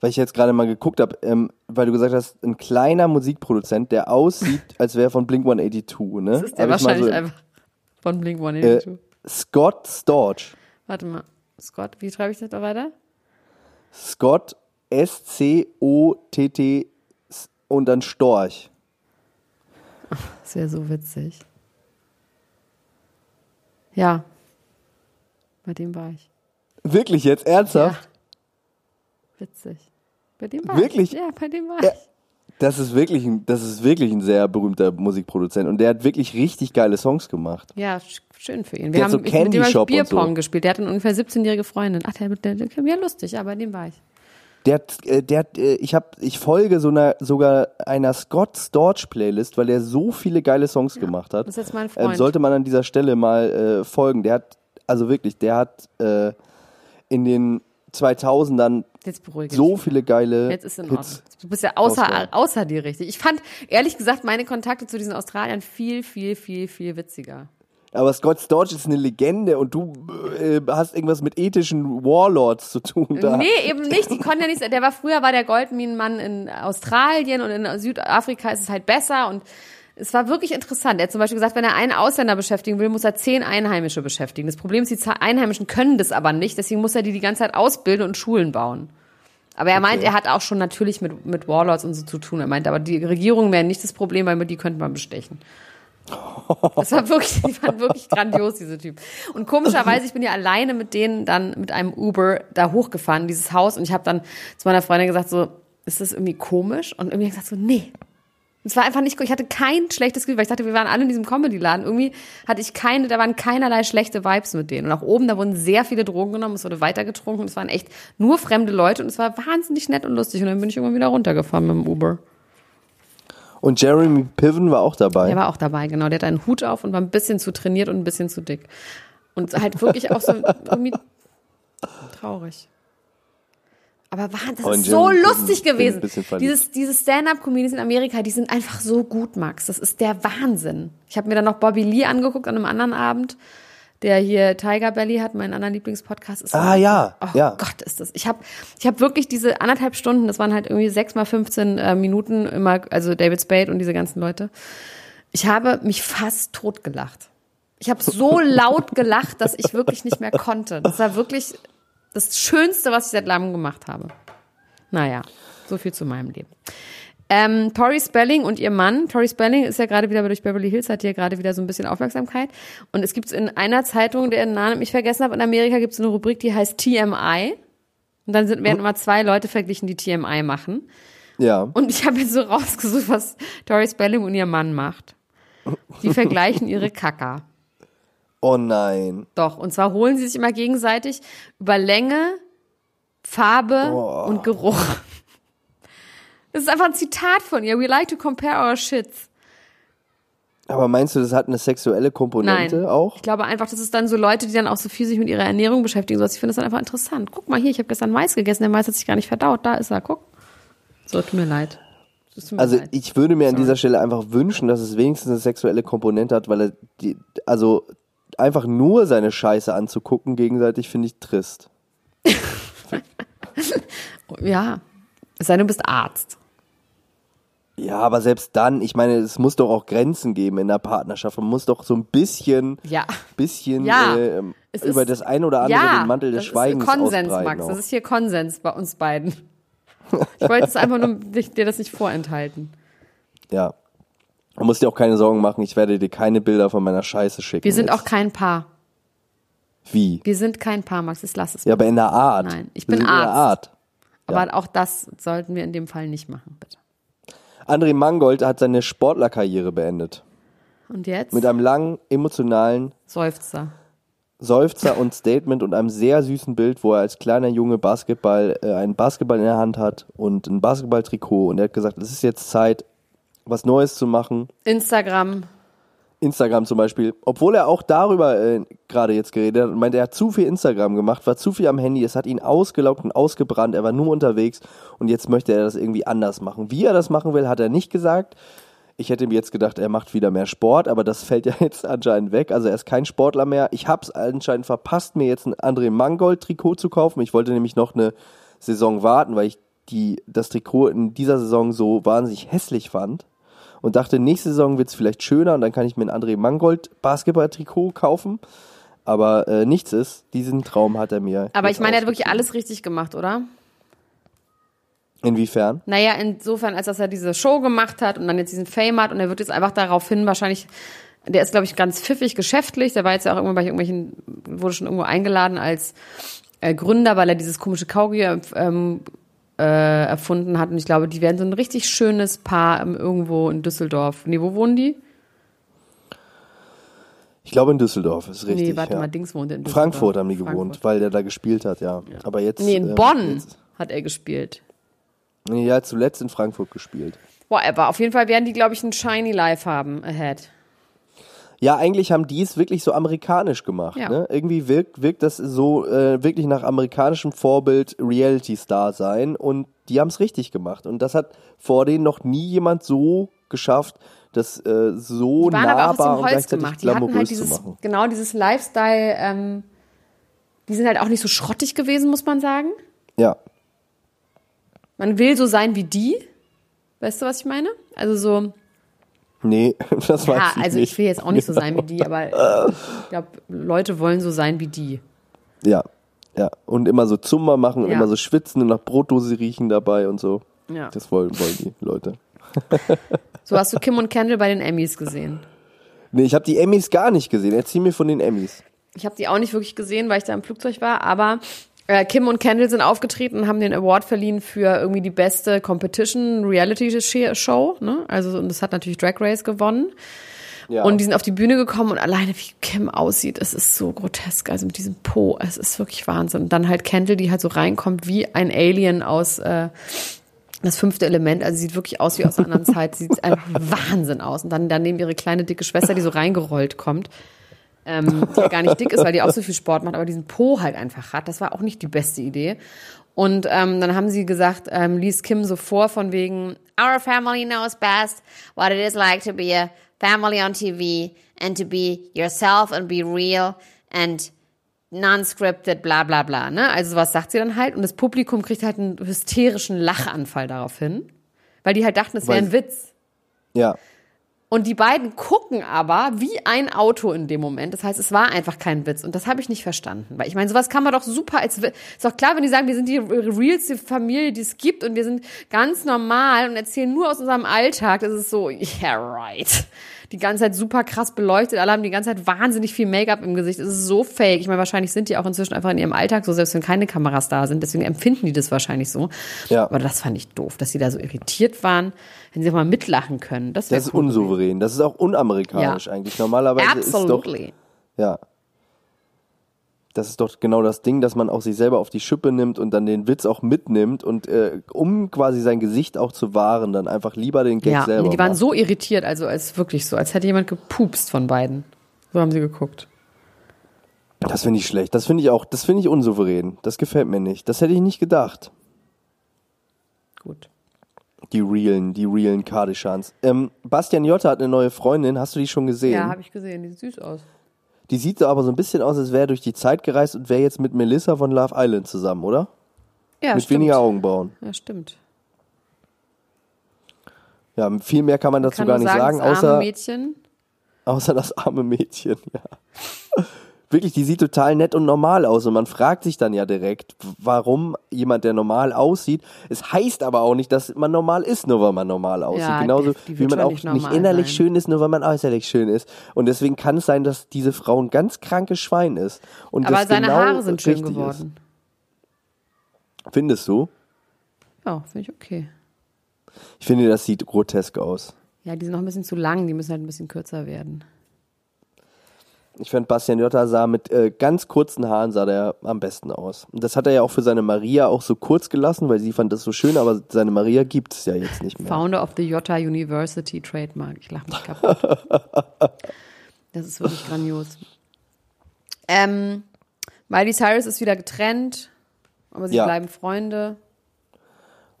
Weil ich jetzt gerade mal geguckt habe, ähm, weil du gesagt hast, ein kleiner Musikproduzent, der aussieht, als wäre von Blink 182, ne? Das ist der Hab wahrscheinlich so- einfach von Blink äh, 182. Scott Storch. Warte mal. Scott, wie schreibe ich das da weiter? Scott S-C-O-T-T und dann Storch. Das wäre so witzig. Ja. Bei dem war ich. Wirklich jetzt? Ernsthaft? Witzig. Bei dem war Wirklich? Ich. Ja, bei dem war Ja. ich. Das ist wirklich ein, das ist wirklich ein sehr berühmter Musikproduzent und der hat wirklich richtig geile Songs gemacht. Ja, sch- schön für ihn. Der Wir hat haben so Candy mit dem Shop und so. Bierpong gespielt. Der hat eine ungefähr 17-jährige Freundin. Ach, der, der, der, ja, lustig, ja, bei dem war ich. Der hat, äh, der hat, äh, ich hab, ich folge so einer, sogar einer Scott Storch Playlist, weil der so viele geile Songs gemacht hat. das ist jetzt mein Freund. Ähm, sollte man an dieser Stelle mal äh, folgen. Der hat, also wirklich, der hat äh, in den 2000ern Jetzt beruhige so viele geile Jetzt ist in Ordnung. Hits. Du bist ja außer, außer dir richtig. Ich fand, ehrlich gesagt, meine Kontakte zu diesen Australiern viel, viel, viel, viel witziger. Aber Scott Storch ist eine Legende und du äh, hast irgendwas mit ethischen Warlords zu tun da. Nee, eben nicht. Die konnten ja nicht. Der war früher war der Goldminenmann in Australien und in Südafrika ist es halt besser und es war wirklich interessant. Er hat zum Beispiel gesagt, wenn er einen Ausländer beschäftigen will, muss er zehn Einheimische beschäftigen. Das Problem ist, die Einheimischen können das aber nicht, deswegen muss er die die ganze Zeit ausbilden und Schulen bauen. Aber er meint, er hat auch schon natürlich mit, mit Warlords und so zu tun. Er meint, aber die Regierungen wären nicht das Problem, weil die könnte man bestechen. Das war wirklich, die waren wirklich grandios, diese Typen. Und komischerweise, ich bin ja alleine mit denen dann mit einem Uber da hochgefahren, dieses Haus, und ich habe dann zu meiner Freundin gesagt, so, ist das irgendwie komisch? Und irgendwie gesagt so, nee. Es war einfach nicht, ich hatte kein schlechtes Gefühl, weil ich dachte, wir waren alle in diesem Comedy-Laden. Irgendwie hatte ich keine, da waren keinerlei schlechte Vibes mit denen. Und auch oben, da wurden sehr viele Drogen genommen, es wurde weitergetrunken, es waren echt nur fremde Leute und es war wahnsinnig nett und lustig. Und dann bin ich irgendwann wieder runtergefahren mit dem Uber. Und Jeremy Piven war auch dabei. Der war auch dabei, genau. Der hat einen Hut auf und war ein bisschen zu trainiert und ein bisschen zu dick. Und halt wirklich auch so irgendwie traurig. Aber war, das Und ist so lustig gewesen. Dieses, dieses Stand-up-Comedians in Amerika, die sind einfach so gut, Max. Das ist der Wahnsinn. Ich habe mir dann noch Bobby Lee angeguckt an einem anderen Abend, der hier Tiger Belly hat, mein anderer Lieblingspodcast. Ist Ah, ja, Oh ja. Gott, ist das. Ich habe ich hab wirklich diese anderthalb Stunden, das waren halt irgendwie sechs mal 15 äh, Minuten immer, also David Spade und diese ganzen Leute. Ich habe mich fast totgelacht. Ich habe so laut gelacht, dass ich wirklich nicht mehr konnte. Das war wirklich das Schönste, was ich seit langem gemacht habe. Naja, so viel zu meinem Leben. Ähm, Tori Spelling und ihr Mann. Tori Spelling ist ja gerade wieder durch Beverly Hills, hat hier gerade wieder so ein bisschen Aufmerksamkeit. Und es gibt in einer Zeitung, deren Namen ich vergessen habe, in Amerika gibt es eine Rubrik, die heißt TMI. Und dann sind, werden immer zwei Leute verglichen, die TMI machen. Ja. Und ich habe jetzt so rausgesucht, was Tori Spelling und ihr Mann macht. Die vergleichen ihre Kacker. Oh nein. Doch, und zwar holen sie sich immer gegenseitig über Länge, Farbe und Geruch. Das ist einfach ein Zitat von ihr. We like to compare our shits. Aber meinst du, das hat eine sexuelle Komponente Nein. auch? Ich glaube einfach, das ist dann so Leute, die dann auch so viel sich mit ihrer Ernährung beschäftigen. Ich finde das dann einfach interessant. Guck mal hier, ich habe gestern Mais gegessen, der Mais hat sich gar nicht verdaut. Da ist er, guck. So, tut mir leid. Tut mir Also leid. ich würde mir an Sorry. dieser Stelle einfach wünschen, dass es wenigstens eine sexuelle Komponente hat, weil er die, also einfach nur seine Scheiße anzugucken gegenseitig finde ich trist. Ja. Es sei denn, du bist Arzt. Ja, aber selbst dann, ich meine, es muss doch auch Grenzen geben in der Partnerschaft. Man muss doch so ein bisschen, Ja. bisschen Ja. äh, über das ein oder andere ja, den Mantel des das Schweigens ist Konsens. Max. auch. Das ist hier Konsens bei uns beiden. Ich wollte es einfach nur dir das nicht vorenthalten. Ja. Man muss dir auch keine Sorgen machen, ich werde dir keine Bilder von meiner Scheiße schicken. Wir sind jetzt. auch kein Paar. Wie? Wir sind kein Paar, Max. Jetzt lass es. Ja, aber in der Art. Nein, ich Wir bin sind In der Arzt. Art. Aber auch das sollten wir in dem Fall nicht machen, bitte. André Mangold hat seine Sportlerkarriere beendet. Und jetzt? Mit einem langen, emotionalen Seufzer. Seufzer und Statement und einem sehr süßen Bild, wo er als kleiner Junge Basketball, äh, einen Basketball in der Hand hat und ein Basketballtrikot. Und er hat gesagt, es ist jetzt Zeit, was Neues zu machen. Instagram. Instagram zum Beispiel, obwohl er auch darüber äh, gerade jetzt geredet hat und meinte, er hat zu viel Instagram gemacht, war zu viel am Handy, es hat ihn ausgelaugt und ausgebrannt, er war nur unterwegs und jetzt möchte er das irgendwie anders machen. Wie er das machen will, hat er nicht gesagt. Ich hätte mir jetzt gedacht, er macht wieder mehr Sport, aber das fällt ja jetzt anscheinend weg. Also er ist kein Sportler mehr. Ich habe es anscheinend verpasst, mir jetzt ein André Mangold Trikot zu kaufen. Ich wollte nämlich noch eine Saison warten, weil ich die, das Trikot in dieser Saison so wahnsinnig hässlich fand und dachte, nächste Saison wird es vielleicht schöner und dann kann ich mir ein André Mangold Basketball-Trikot kaufen. Aber äh, nichts ist, diesen Traum hat er mir. Aber ich meine, er hat wirklich alles richtig gemacht, oder? Inwiefern? Naja, insofern, als dass er diese Show gemacht hat und dann jetzt diesen Fame hat und er wird jetzt einfach daraufhin wahrscheinlich, der ist, glaube ich, ganz pfiffig geschäftlich, der war jetzt ja auch irgendwann bei irgendwelchen, wurde schon irgendwo eingeladen als äh, Gründer, weil er dieses komische Kaugummi ähm, äh, erfunden hat. Und ich glaube, die werden so ein richtig schönes Paar irgendwo in Düsseldorf. Nee, wo wohnen die? Ich glaube in Düsseldorf, ist richtig. nee, warte ja. mal, Dings wohnt in Düsseldorf. Frankfurt haben die gewohnt, Frankfurt. weil der da gespielt hat, ja. Aber jetzt. Nee, in ähm, Bonn Jetzt, hat er gespielt. nee, ja, zuletzt in Frankfurt gespielt. Whatever. Auf jeden Fall werden die, glaube ich, ein Shiny Life haben ahead. Ja, eigentlich haben die es wirklich so amerikanisch gemacht. Ja. Ne? Irgendwie wirkt, wirkt das so äh, wirklich nach amerikanischem Vorbild Reality-Star sein und die haben es richtig gemacht. Und das hat vor denen noch nie jemand so geschafft, das äh, so Die waren aber auch aus nahbar dem und Holz gleichzeitig gemacht. Die hatten halt zu dieses, machen. genau dieses Lifestyle, ähm, die sind halt auch nicht so schrottig gewesen, muss man sagen. Ja, Man will so sein wie die. Weißt du, was ich meine? Also so, nee, das weiß ja, ich also nicht. ich will jetzt auch nicht so sein wie die, aber ich glaube, Leute wollen so sein wie die. Ja, ja. Und immer so Zumba machen und Ja. immer so schwitzen und nach Brotdose riechen dabei und so. Ja. Das wollen, wollen die Leute. So hast du Kim und Kendall bei den Emmys gesehen. Nee, ich habe die Emmys gar nicht gesehen. Erzähl mir von den Emmys. Ich habe die auch nicht wirklich gesehen, weil ich da im Flugzeug war, aber Kim und Kendall sind aufgetreten und haben den Award verliehen für irgendwie die beste Competition Reality Show, ne? Also und das hat natürlich Drag Race gewonnen. Ja. Und die sind auf die Bühne gekommen und alleine wie Kim aussieht, es ist so grotesk, also mit diesem Po, es ist wirklich Wahnsinn. Und dann halt Kendall, die halt so reinkommt wie ein Alien aus äh, das fünfte Element, also sie sieht wirklich aus wie aus einer anderen Zeit, sie sieht einfach Wahnsinn aus. Und dann daneben ihre kleine dicke Schwester, die so reingerollt kommt ähm, die gar nicht dick ist, weil die auch so viel Sport macht, aber diesen Po halt einfach hat. Das war auch nicht die beste Idee. Und ähm, dann haben sie gesagt, ähm, liest Kim so vor von wegen Our family knows best what it is like to be a family on TV and to be yourself and be real and non-scripted, bla bla bla. Ne? Also was sagt sie dann halt? Und das Publikum kriegt halt einen hysterischen Lachanfall daraufhin, weil die halt dachten, es wäre ein Witz. Ja. Und die beiden gucken aber wie ein Auto in dem Moment. Das heißt, es war einfach kein Witz. Und das habe ich nicht verstanden. Weil ich meine, sowas kann man doch super als. Ist doch klar, wenn die sagen, wir sind die realste Familie, die es gibt und wir sind ganz normal und erzählen nur aus unserem Alltag. Das ist so, yeah, right. Die ganze Zeit super krass beleuchtet. Alle haben die ganze Zeit wahnsinnig viel Make-up im Gesicht. Es ist so fake. Ich meine, wahrscheinlich sind die auch inzwischen einfach in ihrem Alltag so, selbst wenn keine Kameras da sind. Deswegen empfinden die das wahrscheinlich so. Ja. Aber das fand ich doof, dass sie da so irritiert waren. Wenn sie auch mal mitlachen können. Das, Das ist cool gewesen. unsouverän. Das ist auch unamerikanisch Ja. eigentlich. Normalerweise ist doch, Absolutely. ja. Das ist doch genau das Ding, dass man auch sich selber auf die Schippe nimmt und dann den Witz auch mitnimmt und äh, um quasi sein Gesicht auch zu wahren, dann einfach lieber den Gag Ja, selber nee, die waren macht. so irritiert, also als wirklich so, als hätte jemand gepupst von beiden. So haben sie geguckt. Das finde ich schlecht. Das finde ich auch, das finde ich unsouverän. Das gefällt mir nicht. Das hätte ich nicht gedacht. Gut. Die realen, die realen Kardashans. Ähm, Bastian Jotta hat eine neue Freundin. Hast du die schon gesehen? Ja, habe ich gesehen, die sieht süß aus. Die sieht so aber so ein bisschen aus, als wäre er durch die Zeit gereist und wäre jetzt mit Melissa von Love Island zusammen, oder? Ja, mit stimmt. weniger Augenbrauen. Ja, stimmt. Ja, viel mehr kann man dazu Kann gar nicht sagen, das arme außer, Mädchen. außer das arme Mädchen, ja. Wirklich, die sieht total nett und normal aus und man fragt sich dann ja direkt, warum jemand, der normal aussieht. Es heißt aber auch nicht, dass man normal ist, nur weil man normal aussieht. Ja, Genauso die- die wie man auch nicht innerlich sein. schön ist, nur weil man äußerlich schön ist. Und deswegen kann es sein, dass diese Frau ein ganz krankes Schwein ist. Und Aber seine genau Haare sind schön geworden. Ist. Findest du? Ja, finde ich okay. Ich finde, das sieht grotesk aus. Ja, die sind noch ein bisschen zu lang, die müssen halt ein bisschen kürzer werden. Ich fand Bastian Jotta sah mit äh, ganz kurzen Haaren sah der am besten aus. Und das hat er ja auch für seine Maria auch so kurz gelassen, weil sie fand das so schön, aber seine Maria gibt es ja jetzt nicht mehr. Founder of the Jota University Trademark. Ich lache mich kaputt. das ist wirklich grandios. Ähm, Miley Cyrus ist wieder getrennt, aber sie Ja. bleiben Freunde.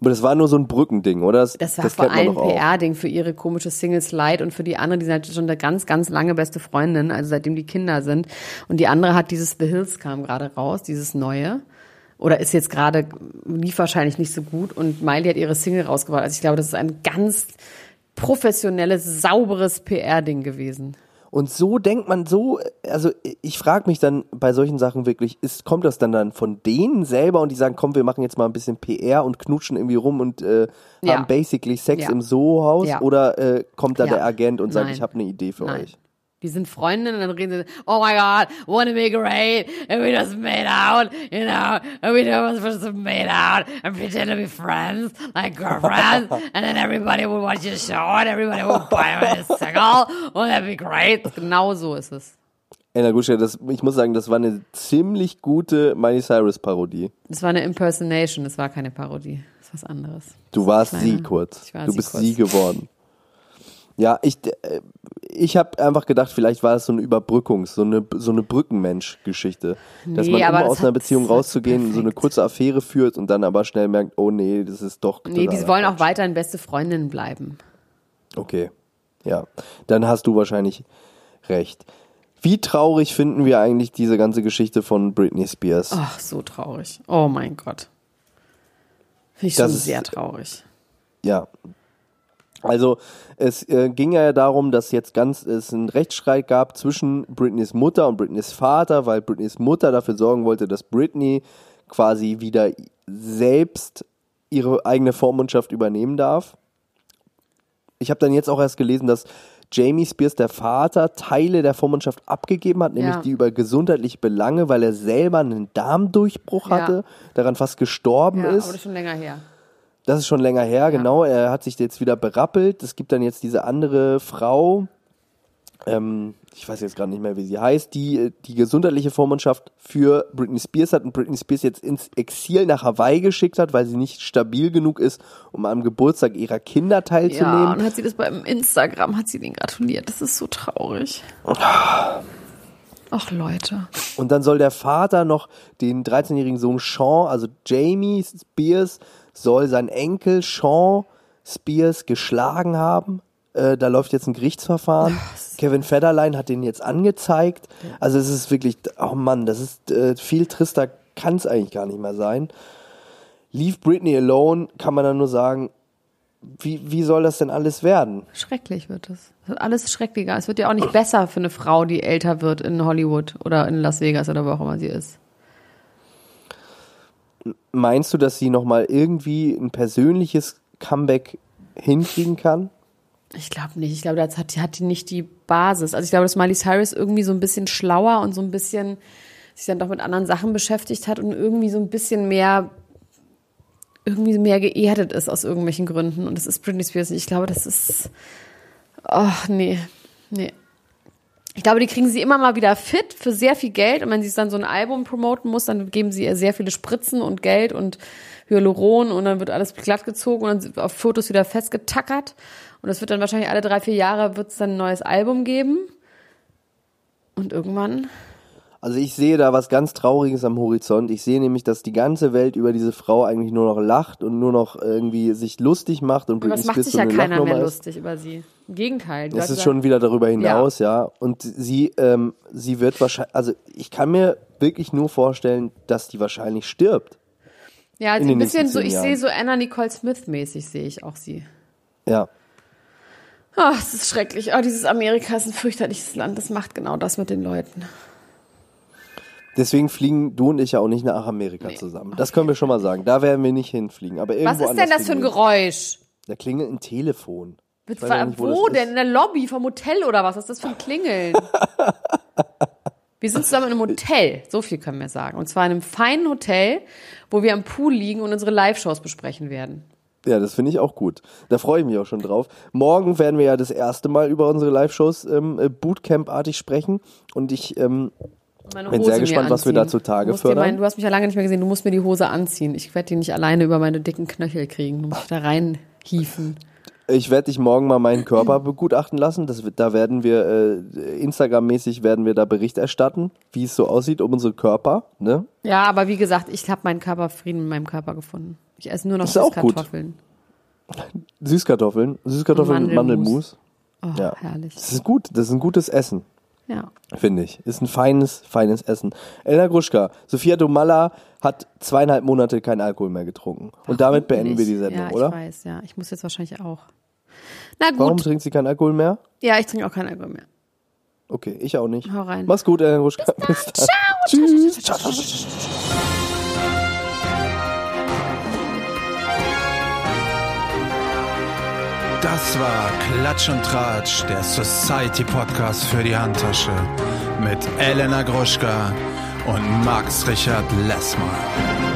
Aber das war nur so ein Brückending, oder? Das, Das war das vor allem. PR-Ding für ihre komische Single Slide und für die andere, die sind halt schon eine ganz, ganz lange beste Freundin, also seitdem die Kinder sind. Und die andere hat dieses The Hills kam gerade raus, dieses neue. Oder ist jetzt gerade, lief wahrscheinlich nicht so gut und Miley hat ihre Single rausgebracht. Also ich glaube, das ist ein ganz professionelles, sauberes PR-Ding gewesen. Und so denkt man so, also ich frage mich dann bei solchen Sachen wirklich, ist, kommt das dann dann von denen selber und die sagen, komm, wir machen jetzt mal ein bisschen PR und knutschen irgendwie rum und äh, Ja. haben basically Sex Ja. im Soho-Haus Ja. oder äh, kommt da der Agent und sagt, Nein. ich habe eine Idee für Nein. euch? Die sind Freundinnen und dann reden sie, oh my god, wouldn't it be great if we just made out, you know, if we just made out and pretend to be friends, like girlfriends, and then everybody would watch your show and everybody would buy my single, wouldn't that be great? Genau so ist es. Ella Guschka, das, ich muss sagen, das war eine ziemlich gute Miley Cyrus Parodie. Das war eine Impersonation, das war keine Parodie. Das ist was anderes. Du warst sie kurz. War du sie bist kurz. sie geworden. Ja, ich, äh, ich habe einfach gedacht, vielleicht war es so eine Überbrückungs-, so eine, so eine Brückenmensch-Geschichte. Dass Nee, man immer das aus einer Beziehung rauszugehen, so eine kurze Affäre führt und dann aber schnell merkt, oh nee, das ist doch. Nee, die wollen auch Quatsch. weiterhin beste Freundinnen bleiben. Okay. Ja. Dann hast du wahrscheinlich recht. Wie traurig finden wir eigentlich diese ganze Geschichte von Britney Spears? Ach, so traurig. Oh mein Gott. Finde ich Das schon ist- sehr traurig. Ja. Also es äh, ging ja darum, dass jetzt ganz es einen Rechtsstreit gab zwischen Britneys Mutter und Britneys Vater, weil Britneys Mutter dafür sorgen wollte, dass Britney quasi wieder selbst ihre eigene Vormundschaft übernehmen darf. Ich habe dann jetzt auch erst gelesen, dass Jamie Spears, der Vater, Teile der Vormundschaft abgegeben hat, nämlich Ja. die über gesundheitliche Belange, weil er selber einen Darmdurchbruch Ja. hatte, daran fast gestorben Ja, ist. aber das ist schon länger her. Das ist schon länger her, genau. Er hat sich jetzt wieder berappelt. Es gibt dann jetzt diese andere Frau, ähm, ich weiß jetzt gerade nicht mehr, wie sie heißt, die äh, die gesundheitliche Vormundschaft für Britney Spears hat und Britney Spears jetzt ins Exil nach Hawaii geschickt hat, weil sie nicht stabil genug ist, um am Geburtstag ihrer Kinder Ja, teilzunehmen. und hat sie das beim Instagram, hat sie den gratuliert. Das ist so traurig. Ach, Leute. Und dann soll der Vater noch den 13-jährigen Sohn Sean, also Jamie Spears, soll sein Enkel Sean Spears geschlagen haben. Äh, da läuft jetzt ein Gerichtsverfahren. Kevin Federline hat den jetzt angezeigt. Also es ist wirklich, oh Mann, das ist äh, viel trister, kann es eigentlich gar nicht mehr sein. Leave Britney alone, kann man dann nur sagen, wie, wie soll das denn alles werden? Schrecklich wird es. Alles schrecklicher. Es wird ja auch nicht besser für eine Frau, die älter wird in Hollywood oder in Las Vegas oder wo auch immer sie ist. Meinst du, dass sie nochmal irgendwie ein persönliches Comeback hinkriegen kann? Ich glaube nicht. Ich glaube, das hat, hat die nicht die Basis. Also ich glaube, dass Miley Cyrus irgendwie so ein bisschen schlauer und so ein bisschen sich dann doch mit anderen Sachen beschäftigt hat und irgendwie so ein bisschen mehr irgendwie mehr geerdet ist aus irgendwelchen Gründen. Und das ist Britney Spears. Ich glaube, das ist. Ach, nee. Nee. Ich glaube, die kriegen sie immer mal wieder fit für sehr viel Geld. Und wenn sie dann so ein Album promoten muss, dann geben sie ihr sehr viele Spritzen und Geld und Hyaluron und dann wird alles glatt gezogen und dann auf Fotos wieder festgetackert. Und das wird dann wahrscheinlich alle drei, vier Jahre wird es dann ein neues Album geben. Und irgendwann, Also ich sehe da was ganz Trauriges am Horizont. Ich sehe nämlich, dass die ganze Welt über diese Frau eigentlich nur noch lacht und nur noch irgendwie sich lustig macht und aber Britney es macht Spears sich ja eine keiner Lachnummer mehr ist. lustig über sie. Im Gegenteil. Das ist schon wieder darüber hinaus, ja. Und sie, ähm, sie wird wahrscheinlich, also ich kann mir wirklich nur vorstellen, dass die wahrscheinlich stirbt. Ja, den ein bisschen so, ich sehe so Anna Nicole Smith mäßig, sehe ich auch sie. Ja. Ach, es ist schrecklich. Oh, dieses Amerika ist ein fürchterliches Land. Das macht genau das mit den Leuten. Deswegen fliegen du und ich ja auch nicht nach Amerika zusammen. Das können wir schon mal sagen. Da werden wir nicht hinfliegen. Aber irgendwo Was ist denn das für ein. Geräusch? Da klingelt ein Telefon. Wo, auch nicht, wo das denn? ist. In der Lobby vom Hotel oder was? Was ist das für ein Klingeln? wir sind zusammen in einem Hotel, so viel können wir sagen. Und zwar in einem feinen Hotel, wo wir am Pool liegen und unsere Live-Shows besprechen werden. Ja, das finde ich auch gut. Da freue ich mich auch schon drauf. Morgen werden wir ja das erste Mal über unsere Live-Shows ähm, äh, Bootcamp-artig sprechen. Und ich, ähm, Bin sehr gespannt, was wir da zutage fördern. mein- du hast mich ja lange nicht mehr gesehen. Du musst mir die Hose anziehen. Ich werde die nicht alleine über meine dicken Knöchel kriegen. Du musst da reinhieven. Ich werde dich morgen mal meinen Körper begutachten lassen. Das, da werden wir, äh, Instagram-mäßig werden wir da Bericht erstatten, wie es so aussieht um unsere Körper. Ne? Ja, aber wie gesagt, ich habe meinen Körperfrieden mit meinem Körper gefunden. Ich esse nur noch Ist auch gut. Kartoffeln. Süßkartoffeln, Süßkartoffeln mit Mandelmus. Mandelmus. Oh, Ja. herrlich. Das ist gut, das ist ein gutes Essen. Ja. Finde ich. Ist ein feines, feines Essen. Elena Gruschka, Sophia Domalla hat zweieinhalb Monate keinen Alkohol mehr getrunken. Und damit beenden wir die Sendung, ja, ich oder? weiß, ja. Ich muss jetzt wahrscheinlich auch. Na gut. Warum trinkt sie keinen Alkohol mehr? Ja, ich trinke auch keinen Alkohol mehr. Okay, ich auch nicht. Hau rein. Mach's gut, Elena Gruschka. Bis dann. Tschüss. Ciao, ciao, ciao, ciao. Das war Klatsch und Tratsch, der Society Podcast für die Handtasche mit Elena Gruschka und Max Richard Lessmann.